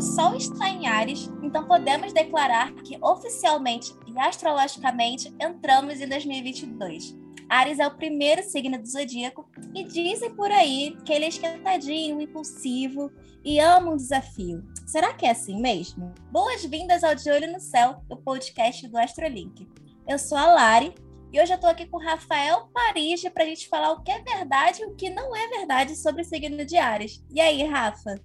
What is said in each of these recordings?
o Sol está em Ares, então podemos declarar que oficialmente e astrologicamente entramos em 2022. Ares é o primeiro signo do zodíaco e dizem por aí que ele é esquentadinho, impulsivo e ama um desafio. Será que é assim mesmo? Boas-vindas ao De Olho no Céu, o podcast do Astrolink. Eu sou a Lari e hoje eu estou aqui com o Rafael Paris para a gente falar o que é verdade e o que não é verdade sobre o signo de Ares. E aí, Rafa?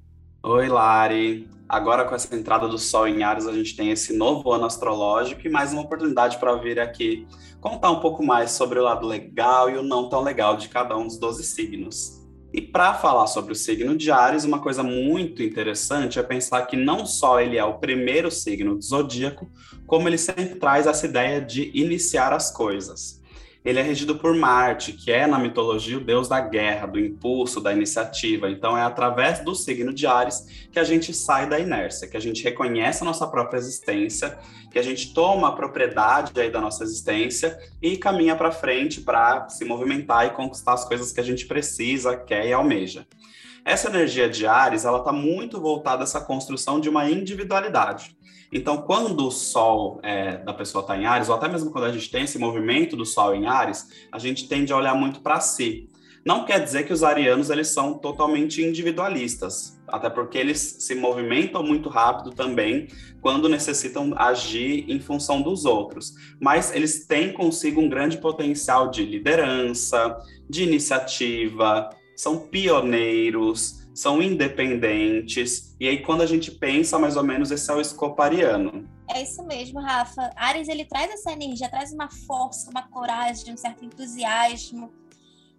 Oi, Lari. Agora, com essa entrada do Sol em Ares, a gente tem esse novo ano astrológico e mais uma oportunidade para vir aqui contar um pouco mais sobre o lado legal e o não tão legal de cada um dos 12 signos. E para falar sobre o signo de Ares, uma coisa muito interessante é pensar que não só ele é o primeiro signo do zodíaco, como ele sempre traz essa ideia de iniciar as coisas ele é regido por Marte, que é na mitologia o deus da guerra, do impulso, da iniciativa. Então é através do signo de Ares que a gente sai da inércia, que a gente reconhece a nossa própria existência, que a gente toma a propriedade aí da nossa existência e caminha para frente para se movimentar e conquistar as coisas que a gente precisa, quer e almeja. Essa energia de Ares, ela está muito voltada a essa construção de uma individualidade. Então, quando o Sol é, da pessoa está em Ares, ou até mesmo quando a gente tem esse movimento do Sol em Ares, a gente tende a olhar muito para si. Não quer dizer que os arianos eles são totalmente individualistas, até porque eles se movimentam muito rápido também quando necessitam agir em função dos outros. Mas eles têm consigo um grande potencial de liderança, de iniciativa, são pioneiros, são independentes, e aí quando a gente pensa, mais ou menos, esse é o escopo ariano. É isso mesmo, Rafa. Ares, ele traz essa energia, traz uma força, uma coragem, um certo entusiasmo.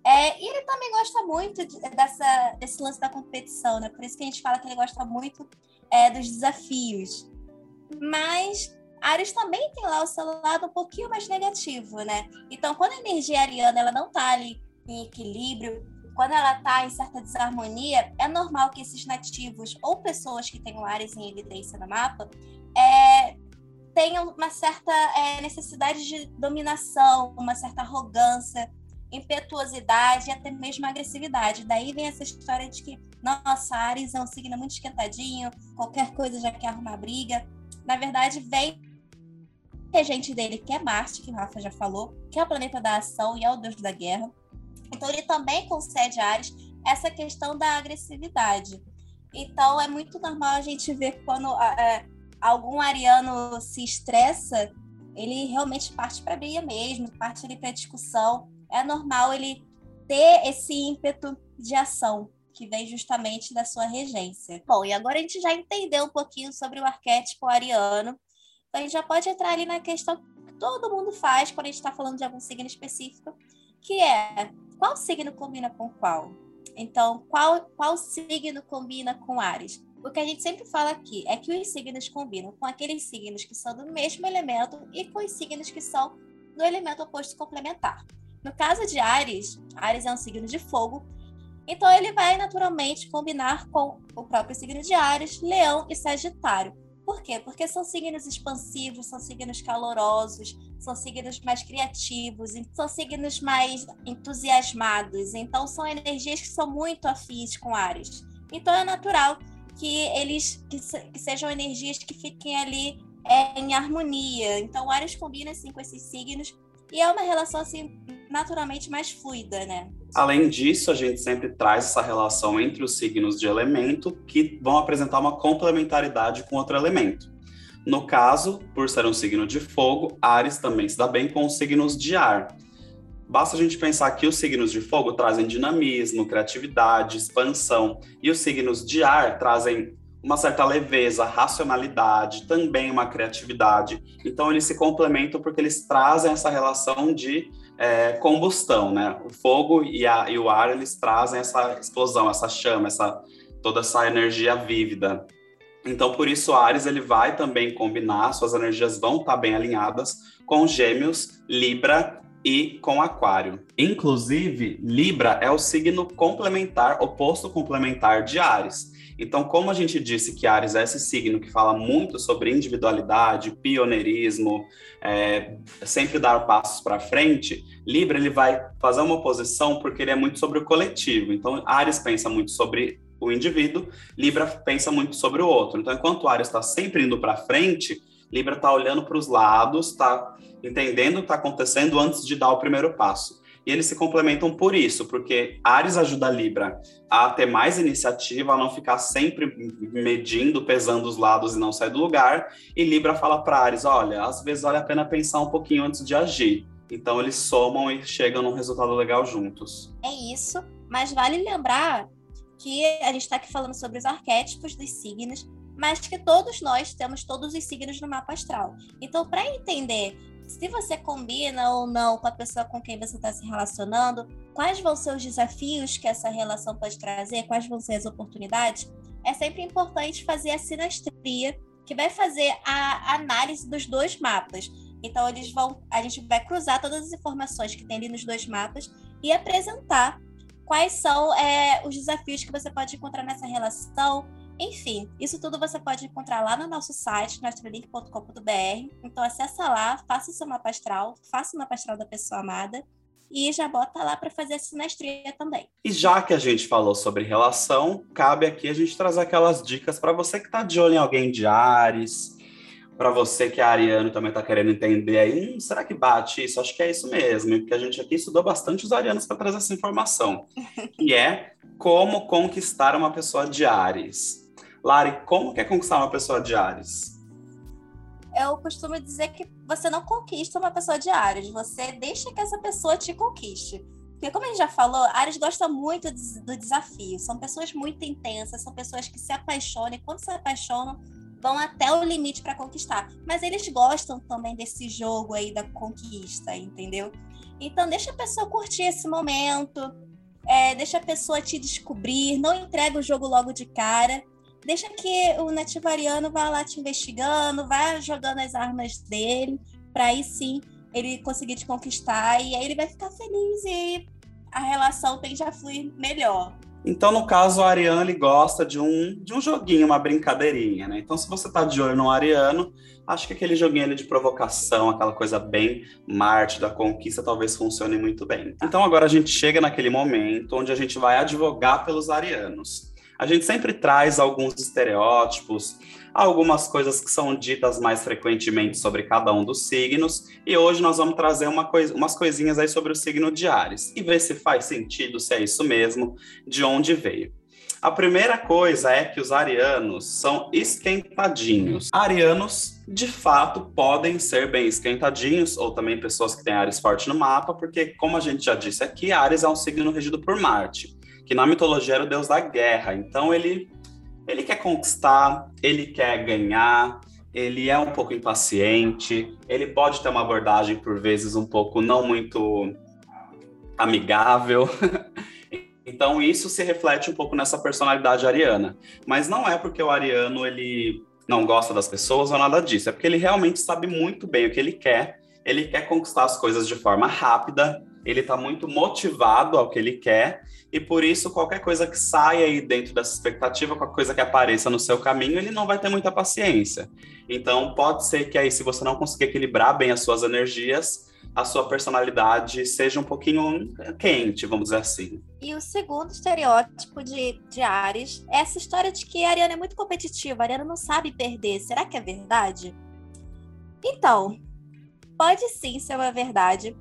É, e ele também gosta muito de, dessa, desse lance da competição, né? Por isso que a gente fala que ele gosta muito é, dos desafios. Mas Ares também tem lá o seu lado um pouquinho mais negativo, né? Então, quando a energia ariana ela não tá ali em equilíbrio, quando ela está em certa desarmonia, é normal que esses nativos ou pessoas que tenham áreas em evidência no mapa é, tenham uma certa é, necessidade de dominação, uma certa arrogância, impetuosidade e até mesmo agressividade. Daí vem essa história de que, nossa, Ares é um signo muito esquentadinho, qualquer coisa já quer arrumar briga. Na verdade, vem regente dele, que é Marte, que o Rafa já falou, que é o planeta da ação e é o deus da guerra. Então, ele também concede a Ares essa questão da agressividade. Então, é muito normal a gente ver quando é, algum ariano se estressa, ele realmente parte para a briga mesmo, parte ali para discussão. É normal ele ter esse ímpeto de ação que vem justamente da sua regência. Bom, e agora a gente já entendeu um pouquinho sobre o arquétipo ariano. Então a gente já pode entrar ali na questão que todo mundo faz quando a gente está falando de algum signo específico, que é qual signo combina com qual? Então, qual, qual signo combina com Ares? O que a gente sempre fala aqui é que os signos combinam com aqueles signos que são do mesmo elemento e com os signos que são do elemento oposto complementar. No caso de Ares, Ares é um signo de fogo, então ele vai naturalmente combinar com o próprio signo de Ares, Leão e Sagitário. Por quê? Porque são signos expansivos, são signos calorosos, são signos mais criativos, são signos mais entusiasmados. Então, são energias que são muito afins com Ares. Então, é natural que eles que, que sejam energias que fiquem ali é, em harmonia. Então, Ares combina assim com esses signos e é uma relação assim naturalmente mais fluida, né? Além disso, a gente sempre traz essa relação entre os signos de elemento que vão apresentar uma complementaridade com outro elemento. No caso, por ser um signo de fogo, Ares também se dá bem com os signos de ar. Basta a gente pensar que os signos de fogo trazem dinamismo, criatividade, expansão, e os signos de ar trazem uma certa leveza, racionalidade, também uma criatividade. Então, eles se complementam porque eles trazem essa relação de é, combustão, né? O fogo e, a, e o ar eles trazem essa explosão, essa chama, essa toda essa energia vívida. Então, por isso, Ares ele vai também combinar, suas energias vão estar bem alinhadas com Gêmeos, Libra e com Aquário. Inclusive, Libra é o signo complementar, oposto complementar de Ares. Então, como a gente disse que Ares é esse signo que fala muito sobre individualidade, pioneirismo, é, sempre dar passos para frente, Libra ele vai fazer uma oposição porque ele é muito sobre o coletivo. Então, Ares pensa muito sobre o indivíduo, Libra pensa muito sobre o outro. Então, enquanto Ares está sempre indo para frente, Libra está olhando para os lados, está entendendo o que está acontecendo antes de dar o primeiro passo. E eles se complementam por isso, porque Ares ajuda a Libra a ter mais iniciativa, a não ficar sempre medindo, pesando os lados e não sair do lugar. E Libra fala para Ares: olha, às vezes vale a pena pensar um pouquinho antes de agir. Então eles somam e chegam num resultado legal juntos. É isso, mas vale lembrar que a gente está aqui falando sobre os arquétipos dos signos, mas que todos nós temos todos os signos no mapa astral. Então, para entender se você combina ou não com a pessoa com quem você está se relacionando, quais vão ser os desafios que essa relação pode trazer, quais vão ser as oportunidades, é sempre importante fazer a sinastria, que vai fazer a análise dos dois mapas. Então eles vão, a gente vai cruzar todas as informações que tem ali nos dois mapas e apresentar quais são é, os desafios que você pode encontrar nessa relação, enfim, isso tudo você pode encontrar lá no nosso site, nostrolink.com.br. Então acessa lá, faça o seu mapa astral, faça o mapa astral da pessoa amada e já bota lá para fazer a sinastria também. E já que a gente falou sobre relação, cabe aqui a gente trazer aquelas dicas para você que está de olho em alguém de Ares, para você que é ariano também está querendo entender aí, hum, será que bate isso? Acho que é isso mesmo, porque a gente aqui estudou bastante os arianos para trazer essa informação, que é como conquistar uma pessoa de Ares. Lari, como que é conquistar uma pessoa de Ares? Eu costumo dizer que você não conquista uma pessoa de Ares, você deixa que essa pessoa te conquiste. Porque, como a gente já falou, Ares gosta muito do desafio. São pessoas muito intensas, são pessoas que se apaixonam e, quando se apaixonam, vão até o limite para conquistar. Mas eles gostam também desse jogo aí da conquista, entendeu? Então, deixa a pessoa curtir esse momento, é, deixa a pessoa te descobrir, não entrega o jogo logo de cara deixa que o nativo ariano vá lá te investigando, vá jogando as armas dele, para aí sim ele conseguir te conquistar e aí ele vai ficar feliz e a relação tende a fluir melhor. Então, no caso, o Ariano ele gosta de um, de um joguinho, uma brincadeirinha, né? Então, se você tá de olho no Ariano, acho que aquele joguinho ali de provocação, aquela coisa bem Marte da conquista, talvez funcione muito bem. Então, agora a gente chega naquele momento onde a gente vai advogar pelos arianos a gente sempre traz alguns estereótipos, algumas coisas que são ditas mais frequentemente sobre cada um dos signos, e hoje nós vamos trazer uma umas coisinhas aí sobre o signo de Ares e ver se faz sentido, se é isso mesmo, de onde veio. A primeira coisa é que os arianos são esquentadinhos. Arianos, de fato, podem ser bem esquentadinhos, ou também pessoas que têm Ares forte no mapa, porque, como a gente já disse aqui, Ares é um signo regido por Marte que na mitologia era o deus da guerra. Então ele ele quer conquistar, ele quer ganhar, ele é um pouco impaciente, ele pode ter uma abordagem por vezes um pouco não muito amigável. então isso se reflete um pouco nessa personalidade ariana. Mas não é porque o ariano ele não gosta das pessoas ou nada disso, é porque ele realmente sabe muito bem o que ele quer. Ele quer conquistar as coisas de forma rápida, ele está muito motivado ao que ele quer e por isso qualquer coisa que saia aí dentro dessa expectativa, qualquer coisa que apareça no seu caminho, ele não vai ter muita paciência. Então pode ser que aí se você não conseguir equilibrar bem as suas energias, a sua personalidade seja um pouquinho quente, vamos dizer assim. E o segundo estereótipo de, de Ares é essa história de que a Ariana é muito competitiva, a Ariana não sabe perder. Será que é verdade? Então, pode sim ser uma verdade,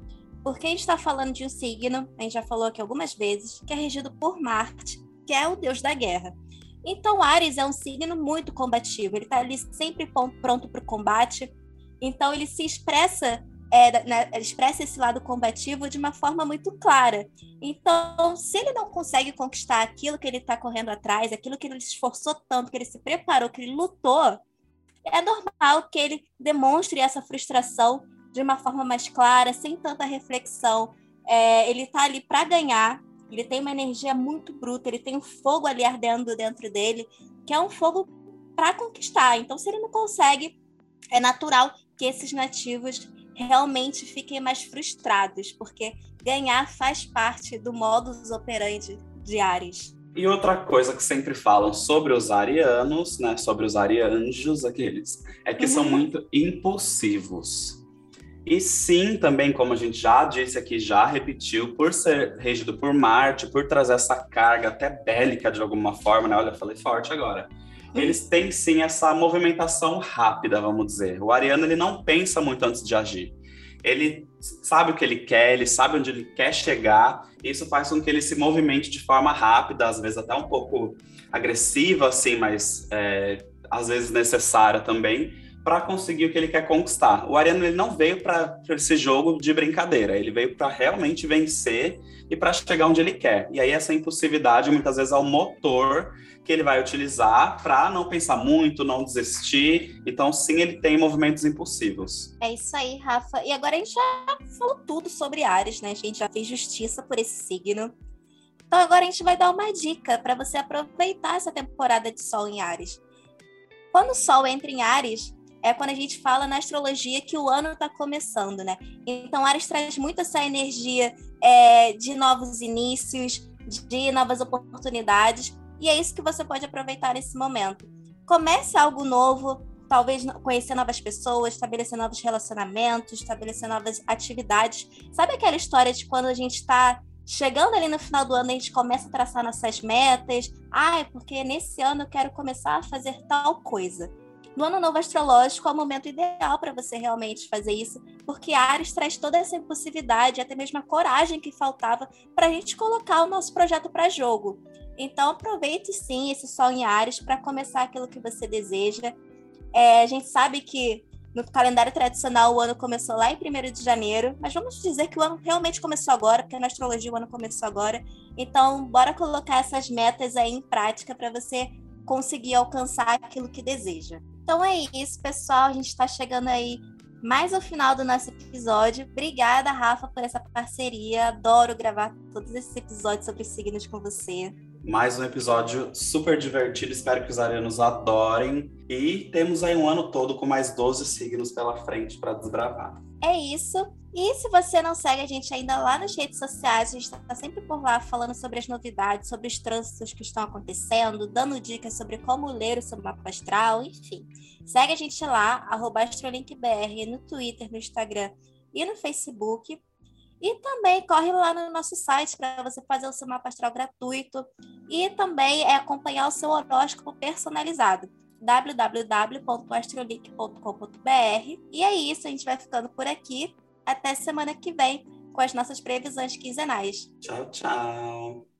porque a gente está falando de um signo, a gente já falou aqui algumas vezes, que é regido por Marte, que é o deus da guerra. Então, Ares é um signo muito combativo, ele está ali sempre pronto para o combate. Então, ele se expressa, é, né, expressa esse lado combativo de uma forma muito clara. Então, se ele não consegue conquistar aquilo que ele está correndo atrás, aquilo que ele se esforçou tanto, que ele se preparou, que ele lutou, é normal que ele demonstre essa frustração de uma forma mais clara, sem tanta reflexão. É, ele está ali para ganhar, ele tem uma energia muito bruta, ele tem um fogo ali ardendo dentro dele, que é um fogo para conquistar. Então, se ele não consegue, é natural que esses nativos realmente fiquem mais frustrados, porque ganhar faz parte do modus operandi de Ares. E outra coisa que sempre falam sobre os arianos, né, sobre os arianjos aqueles, é que são uhum. muito impulsivos. E sim, também, como a gente já disse aqui, já repetiu, por ser regido por Marte, por trazer essa carga até bélica de alguma forma, né? Olha, falei forte agora. Eles têm sim essa movimentação rápida, vamos dizer. O Ariano ele não pensa muito antes de agir. Ele sabe o que ele quer, ele sabe onde ele quer chegar. E isso faz com que ele se movimente de forma rápida, às vezes até um pouco agressiva, assim, mas é, às vezes necessária também, para conseguir o que ele quer conquistar. O Ariano ele não veio para esse jogo de brincadeira, ele veio para realmente vencer e para chegar onde ele quer. E aí essa impulsividade muitas vezes é o motor que ele vai utilizar para não pensar muito, não desistir. Então, sim, ele tem movimentos impulsivos. É isso aí, Rafa. E agora a gente já falou tudo sobre Ares, né? A gente já fez justiça por esse signo. Então, agora a gente vai dar uma dica para você aproveitar essa temporada de Sol em Ares. Quando o Sol entra em Ares, é quando a gente fala na astrologia que o ano está começando, né? Então, Ares traz muito essa energia é, de novos inícios, de novas oportunidades, e é isso que você pode aproveitar nesse momento. Comece algo novo, talvez conhecer novas pessoas, estabelecer novos relacionamentos, estabelecer novas atividades. Sabe aquela história de quando a gente está chegando ali no final do ano, a gente começa a traçar nossas metas? Ah, é porque nesse ano eu quero começar a fazer tal coisa no ano novo astrológico é o momento ideal para você realmente fazer isso, porque Ares traz toda essa impulsividade, até mesmo a coragem que faltava para a gente colocar o nosso projeto para jogo. Então aproveite sim esse sol em Ares para começar aquilo que você deseja. É, a gente sabe que no calendário tradicional o ano começou lá em 1 de janeiro, mas vamos dizer que o ano realmente começou agora, porque na astrologia o ano começou agora. Então, bora colocar essas metas aí em prática para você conseguir alcançar aquilo que deseja. Então é isso, pessoal. A gente está chegando aí mais ao final do nosso episódio. Obrigada, Rafa, por essa parceria. Adoro gravar todos esses episódios sobre signos com você. Mais um episódio super divertido. Espero que os arianos adorem. E temos aí um ano todo com mais 12 signos pela frente para desbravar. É isso. E se você não segue a gente ainda lá nas redes sociais, a gente está sempre por lá falando sobre as novidades, sobre os trânsitos que estão acontecendo, dando dicas sobre como ler o seu mapa astral, enfim. Segue a gente lá, AstroLinkBR, no Twitter, no Instagram e no Facebook. E também corre lá no nosso site para você fazer o seu mapa astral gratuito e também é acompanhar o seu horóscopo personalizado www.astrolink.com.br. E é isso, a gente vai ficando por aqui. Até semana que vem com as nossas previsões quinzenais. Tchau, tchau.